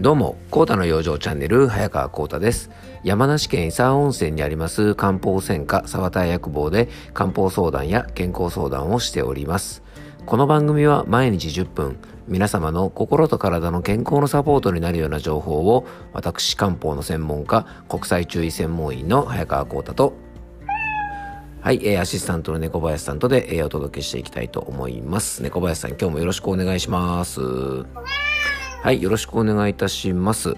どうも、コータの養生チャンネル、早川コータです。山梨県伊佐温泉にあります漢方専科沢田薬房で漢方相談や健康相談をしております。この番組は毎日10分、皆様の心と体の健康のサポートになるような情報を、私漢方の専門家、国際注意専門員の早川コータと、はい、え、アシスタントの猫林さんとで、え、お届けしていきたいと思います。猫林さん、今日もよろしくお願いします。はい、よろしくお願いいたします。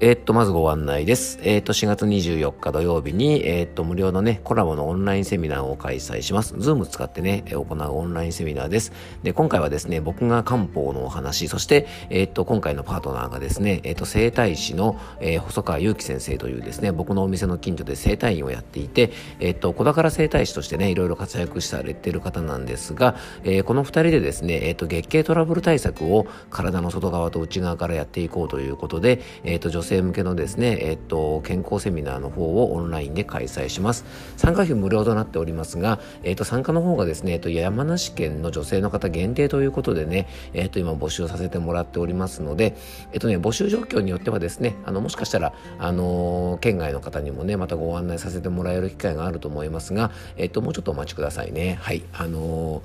えー、っと、まずご案内です。えー、っと、4月24日土曜日に、えー、っと、無料のね、コラボのオンラインセミナーを開催します。ズーム使ってね、行うオンラインセミナーです。で、今回はですね、僕が漢方のお話、そして、えっと、今回のパートナーがですね、えっと、整体師の、え細川祐樹先生というですね、僕のお店の近所で整体院をやっていて、えっと、小宝整体師としてね、いろいろ活躍されている方なんですが、えこの二人でですね、えっと、月経トラブル対策を体の外側と内側からやっていこうということで、えっ、ー、と、女性向けのですね、えっ、ー、と、健康セミナーの方をオンラインで開催します。参加費無料となっておりますが、えっ、ー、と、参加の方がですね、えっと、山梨県の女性の方限定ということでね、えっと、今募集させてもらっておりますので、えっとね、募集状況によってはですね、あの、もしかしたら、あの県外の方にもね、またご案内させてもらえる機会があると思いますが、えっと、もうちょっとお待ちくださいね。はい。あの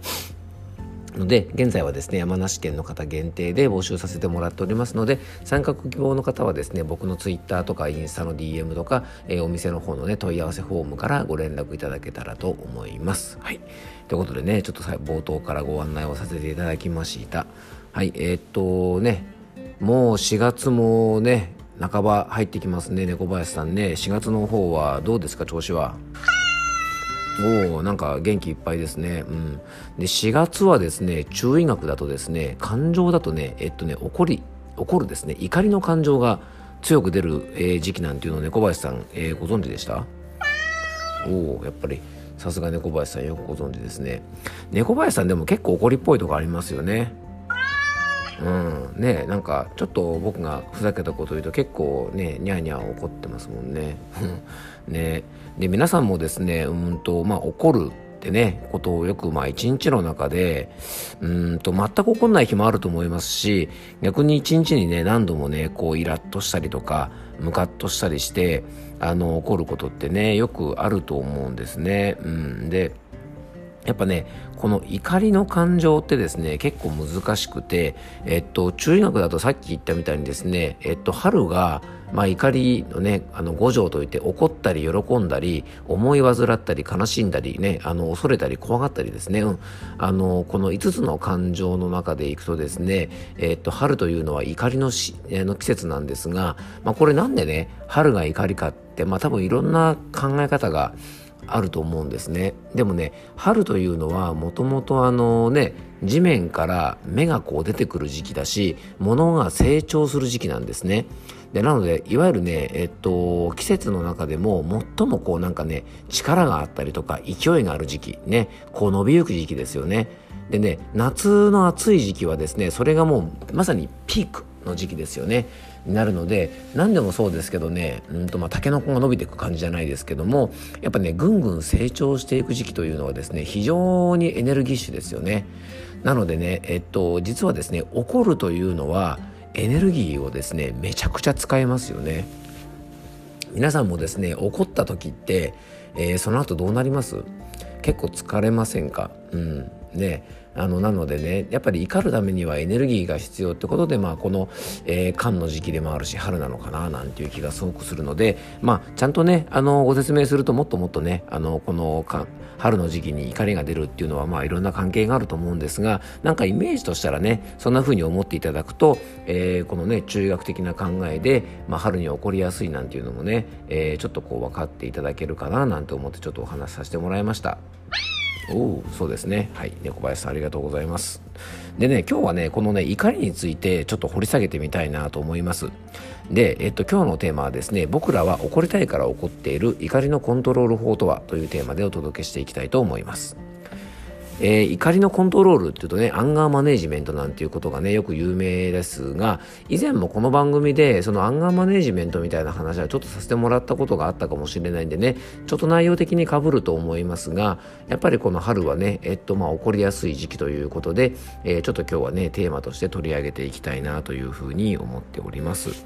ので現在はですね山梨県の方限定で募集させてもらっておりますので参画希望の方はですね僕のツイッターとかインスタの DM とか、えー、お店の方のね問い合わせフォームからご連絡いただけたらと思います。はい、ということでねちょっと冒頭からご案内をさせていただきました。はいえー、っとねもう4月もね半ば入ってきますね猫林さんね4月の方はどうですか調子は？おおなんか元気いっぱいですね。うん。で、4月はですね、中医学だとですね、感情だとね、えっとね、怒り、怒るですね、怒りの感情が強く出る、えー、時期なんていうのを猫林さん、えー、ご存知でした？おおやっぱり、さすが猫林さんよくご存知ですね。猫林さんでも結構怒りっぽいとこありますよね。うん、ねなんかちょっと僕がふざけたこと言うと結構ねニャーニャー怒ってますもんね。ねで皆さんもですねうんとまあ怒るってねことをよくまあ一日の中でうんと全く怒んない日もあると思いますし逆に一日にね何度もねこうイラッとしたりとかムカッとしたりしてあの怒ることってねよくあると思うんですね。うん、でやっぱね、この怒りの感情ってですね、結構難しくて、えっと、中医学だとさっき言ったみたいにですね、えっと、春が、まあ、怒りのね、あの、五条といって怒ったり喜んだり、思い煩ったり悲しんだりね、あの、恐れたり怖がったりですね、うん。あの、この5つの感情の中でいくとですね、えっと、春というのは怒りのしの季節なんですが、まあ、これなんでね、春が怒りかって、まあ、多分いろんな考え方が、あると思うんですね。でもね春というのはもともとあのね地面から芽がこう出てくる時期だし物が成長する時期なんですね。でなのでいわゆるねえっと季節の中でも最もこうなんかね力があったりとか勢いがある時期ねこう伸びゆく時期ですよね。でね夏の暑い時期はですねそれがもうまさにピークの時期ですよね。になるので何でもそうですけどねうんとまあタケノコが伸びていく感じじゃないですけどもやっぱねぐんぐん成長していく時期というのはですね非常にエネルギッシュですよね。なのでねえっと実はですね怒るというのはエネルギーをですねめちゃくちゃ使えますよね。皆さんもですね怒った時って、えー、その後どうなります？結構疲れませんか？うん。ね。あのなのでねやっぱり怒るためにはエネルギーが必要ってことでまあこの、えー、寒の時期でもあるし春なのかななんていう気がすごくするのでまあちゃんとねあのご説明するともっともっとねあのこの春の時期に怒りが出るっていうのはまあいろんな関係があると思うんですがなんかイメージとしたらねそんな風に思っていただくと、えー、このね中学的な考えで、まあ、春に起こりやすいなんていうのもね、えー、ちょっとこう分かっていただけるかななんて思ってちょっとお話しさせてもらいました。おおそうですね。はい。猫林さんありがとうございます。でね今日はねこのね怒りについてちょっと掘り下げてみたいなと思います。で、えっと、今日のテーマはですね僕らは怒りたいから怒っている怒りのコントロール法とはというテーマでお届けしていきたいと思います。えー、怒りのコントロールっていうとね、アンガーマネジメントなんていうことがね、よく有名ですが、以前もこの番組で、そのアンガーマネジメントみたいな話はちょっとさせてもらったことがあったかもしれないんでね、ちょっと内容的に被ると思いますが、やっぱりこの春はね、えっと、まあ、起こりやすい時期ということで、えー、ちょっと今日はね、テーマとして取り上げていきたいなというふうに思っております。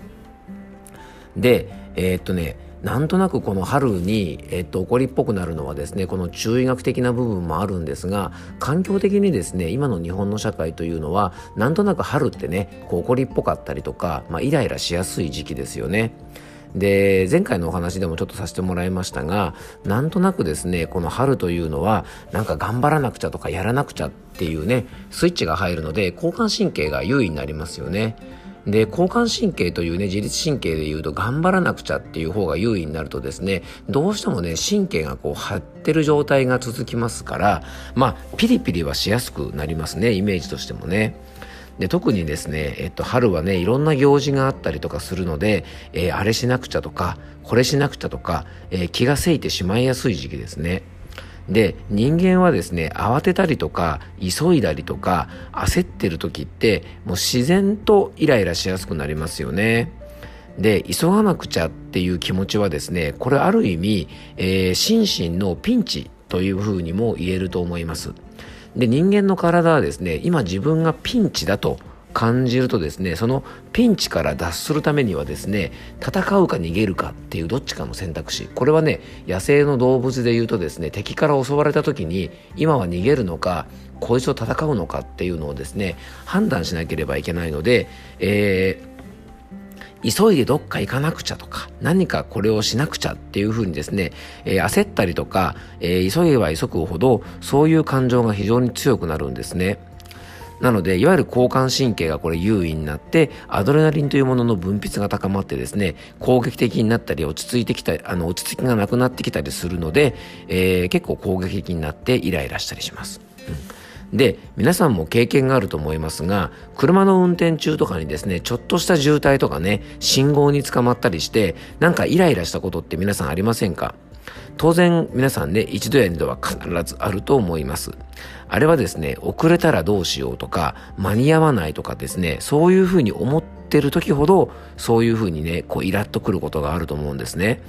で、えー、っとね、なんとなくこの春に、えっと、怒りっぽくなるのはですねこの中医学的な部分もあるんですが環境的にですね今の日本の社会というのはなんとなく春ってねこう怒りっぽかったりとか、まあ、イライラしやすい時期ですよね。で前回のお話でもちょっとさせてもらいましたがなんとなくですねこの春というのはなんか頑張らなくちゃとかやらなくちゃっていうねスイッチが入るので交感神経が優位になりますよね。で交感神経というね自律神経でいうと頑張らなくちゃっていう方が優位になるとですねどうしてもね神経がこう張ってる状態が続きますからまあピリピリはしやすくなりますねイメージとしてもね。で特にですね、えっと、春はねいろんな行事があったりとかするので、えー、あれしなくちゃとかこれしなくちゃとか、えー、気がせいてしまいやすい時期ですね。で人間はですね慌てたりとか急いだりとか焦ってる時ってもう自然とイライラしやすくなりますよね。で急がなくちゃっていう気持ちはですねこれある意味、えー、心身のピンチというふうにも言えると思います。で人間の体はですね今自分がピンチだと感じるとですねそのピンチから脱するためにはですね戦うか逃げるかっていうどっちかの選択肢これはね野生の動物で言うとですね敵から襲われた時に今は逃げるのかこいつと戦うのかっていうのをですね判断しなければいけないので、えー、急いでどっか行かなくちゃとか、何かこれをしなくちゃっていうふうにですね、えー、焦ったりとか、えー、急げば急ぐほど、そういう感情が非常に強くなるんですね。なので、いわゆる交感神経がこれ優位になって、アドレナリンというものの分泌が高まってですね、攻撃的になったり、落ち着いてきた、あの、落ち着きがなくなってきたりするので、えー、結構攻撃的になってイライラしたりします。うん、で、皆さんも経験があると思いますが、車の運転中とかにですね、ちょっとした渋滞とかね、信号に捕まったりして、なんかイライラしたことって皆さんありませんか？当然皆さんね、一度や二度は必ずあると思います。あれはですね、遅れたらどうしようとか、間に合わないとかですね、そういうふうに思ってる時ほど、そういうふうにね、こうイラッとくることがあると思うんですね。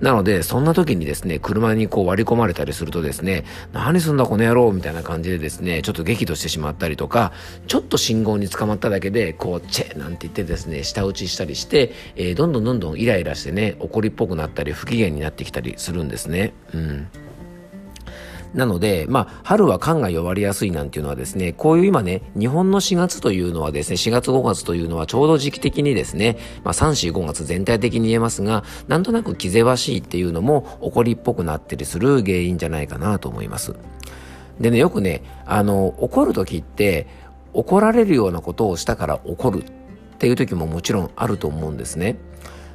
なので、そんな時にですね、車にこう割り込まれたりするとですね、何すんだこの野郎みたいな感じでですね、ちょっと激怒してしまったりとか、ちょっと信号に捕まっただけで、こう、チェなんて言ってですね、舌打ちしたりして、えー、どんどんどんどんイライラしてね、怒りっぽくなったり、不機嫌になってきたりするんですね。うん。なので、まあ、春は肝が弱りやすいなんていうのはですね、こういう今ね、日本の4月というのはですね、4月5月というのはちょうど時期的にですね、まあ、3、4、5月全体的に言えますが、なんとなく気ぜわしいっていうのも怒りっぽくなったりする原因じゃないかなと思います。でね、よくね、あの、怒る時って、怒られるようなことをしたから怒るっていう時ももちろんあると思うんですね。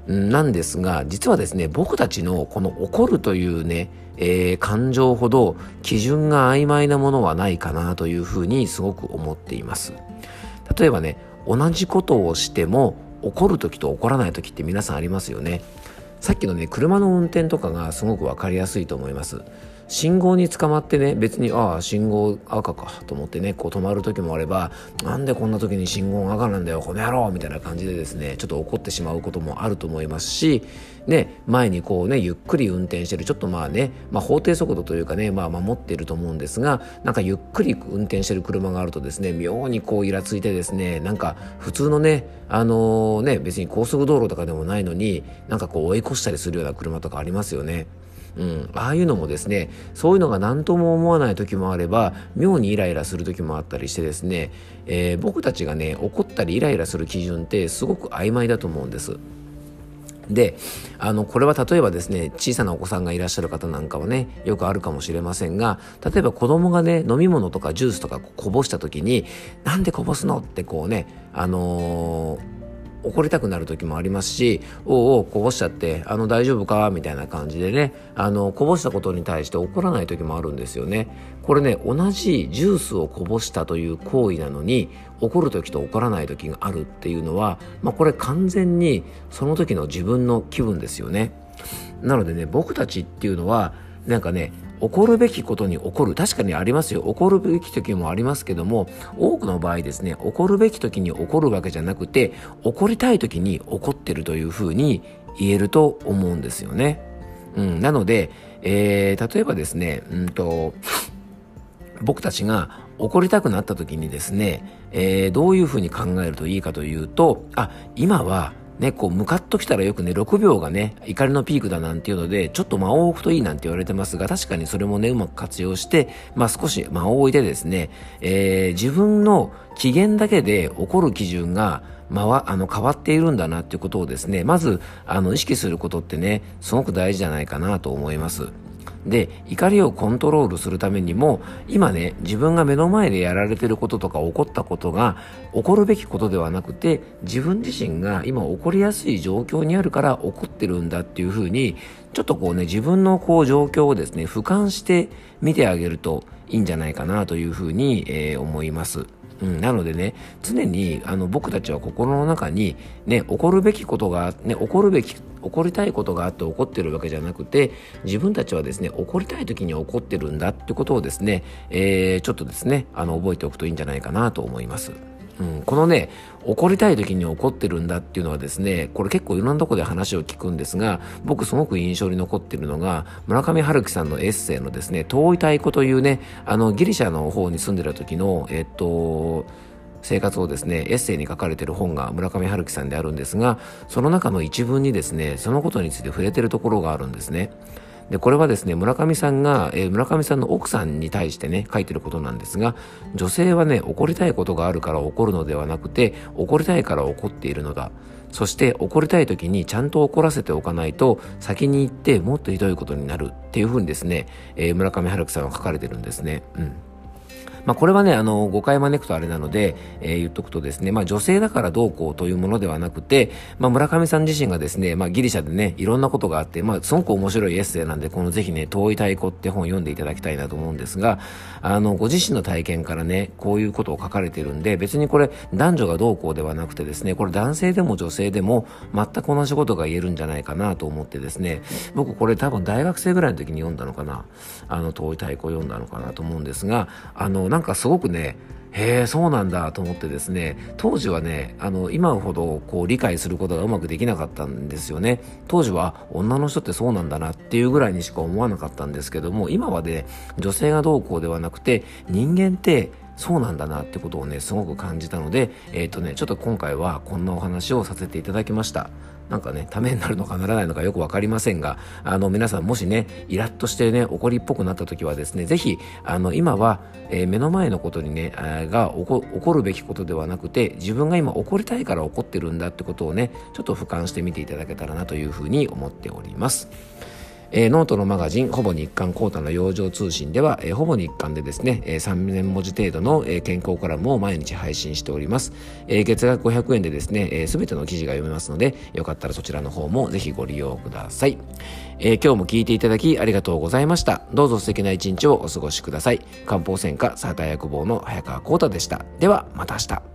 なんですが、実はですね、僕たちのこの怒るというね、えー、感情ほど基準が曖昧なものはないかなというふうにすごく思っています。例えばね、同じことをしても怒る時と怒らない時って皆さんありますよね。さっきのね、車の運転とかがすごくわかりやすいと思います。信号に捕まってね別にああ信号赤かと思ってねこう止まる時もあればなんでこんな時に信号が赤なんだよこの野郎みたいな感じでですねちょっと怒ってしまうこともあると思いますしね前にこうねゆっくり運転してるちょっとまあね、まあ、法定速度というかねまあ守っていると思うんですがなんかゆっくり運転してる車があるとですね妙にこうイラついてですねなんか普通のねあのー、ね別に高速道路とかでもないのになんかこう追い越したりするような車とかありますよね。うん、ああいうのもですねそういうのが何とも思わない時もあれば妙にイライラする時もあったりしてですね、えー、僕たちがね怒ったりイライラする基準ってすごく曖昧だと思うんです。であのこれは例えばですね小さなお子さんがいらっしゃる方なんかはねよくあるかもしれませんが例えば子供がね飲み物とかジュースとかこぼした時に「なんでこぼすの?」ってこうねあのー怒りたくなる時もありますし「おうおうこぼしちゃってあの大丈夫か?」みたいな感じでねあのこぼしたことに対して怒らない時もあるんですよね。これね同じジュースをこぼしたという行為なのに怒る時と怒らない時があるっていうのは、まあ、これ完全にその時の自分の気分ですよね。なのでね僕たちっていうのはなんかね起こるべきことに起こる。確かにありますよ。起こるべき時もありますけども多くの場合ですね起こるべき時に起こるわけじゃなくて起こりたい時に起こってるというふうに言えると思うんですよね。うん、なので、えー、例えばですね、うんと僕たちが怒りたくなった時にですね、えー、どういうふうに考えるといいかというとあ今はね、こう、向かっときたらよくね、6秒がね、怒りのピークだなんていうので、ちょっと間を置くといいなんて言われてますが、確かにそれもね、うまく活用して、まあ少し間を置いてですね、えー、自分の機嫌だけで起こる基準が、まわ、あの、変わっているんだなっていうことをですね、まず、あの、意識することってね、すごく大事じゃないかなと思います。で怒りをコントロールするためにも今ね自分が目の前でやられてることとか起こったことが起こるべきことではなくて自分自身が今起こりやすい状況にあるから起こってるんだっていうふうにちょっとこうね自分のこう状況をですね俯瞰して見てあげるといいんじゃないかなというふうに、えー、思います。うん、なのでね、常にあの僕たちは心の中に、ね、起こるべきことが、ね、起こるべき、起こりたいことがあって起こってるわけじゃなくて、自分たちはですね、起こりたい時に起こってるんだってことをですね、えー、ちょっとですね、あの、覚えておくといいんじゃないかなと思います。うん、このね、怒りたい時に怒ってるんだっていうのはですね、これ結構いろんなとこで話を聞くんですが、僕すごく印象に残ってるのが、村上春樹さんのエッセイのですね、遠い太鼓というね、あの、ギリシャの方に住んでた時の、えっと、生活をですね、エッセイに書かれてる本が村上春樹さんであるんですが、その中の一文にですね、そのことについて触れてるところがあるんですね。で、これはですね、村上さんが、えー、村上さんの奥さんに対してね、書いてることなんですが、女性はね、怒りたいことがあるから怒るのではなくて、怒りたいから怒っているのだ。そして怒りたい時にちゃんと怒らせておかないと先に行ってもっとひどいことになるっていうふうにですね、えー、村上春樹さんは書かれてるんですね。うん。まあ、これはね、あの、誤解招くとあれなので、えー、言っとくとですね、まあ、女性だからどうこうというものではなくて、まあ、村上さん自身がですね、まあ、ギリシャでね、いろんなことがあって、まあ、すごく面白いエッセイなんで、このぜひね、遠い太鼓って本を読んでいただきたいなと思うんですが、あの、ご自身の体験からね、こういうことを書かれてるんで、別にこれ、男女がどうこうではなくてですね、これ男性でも女性でも、全く同じことが言えるんじゃないかなと思ってですね、僕これ多分大学生ぐらいの時に読んだのかな、あの、遠い太鼓を読んだのかなと思うんですが、あの、なんかすごくね、へえそうなんだと思ってですね当時はねあの今ほどこう理解することがうまくできなかったんですよね。当時は女の人ってそうなんだなっていうぐらいにしか思わなかったんですけども今はね女性がどうこうではなくて人間ってそうなんだなってことをねすごく感じたのでえっ、ー、とねちょっと今回はこんなお話をさせていただきましたなんかね、ためになるのかならないのかよくわかりませんが、あの、皆さんもしね、イラッとしてね、怒りっぽくなった時はですね、ぜひ、あの、今は、えー、目の前のことにね、が起こ起こるべきことではなくて、自分が今怒りたいから怒ってるんだってことをね、ちょっと俯瞰してみていただけたらなというふうに思っております。えー、ノートのマガジン、ほぼ日刊コータの養生通信では、えー、ほぼ日刊でですね、えー、3000文字程度の、えー、健康コラムを毎日配信しております。えー、月額500円でですね、す、えー、べ、ての記事が読めますので、よかったらそちらの方もぜひご利用ください。えー、今日も聞いていただきありがとうございました。どうぞ素敵な一日をお過ごしください。漢方専科サーター薬房の早川コータでした。では、また明日。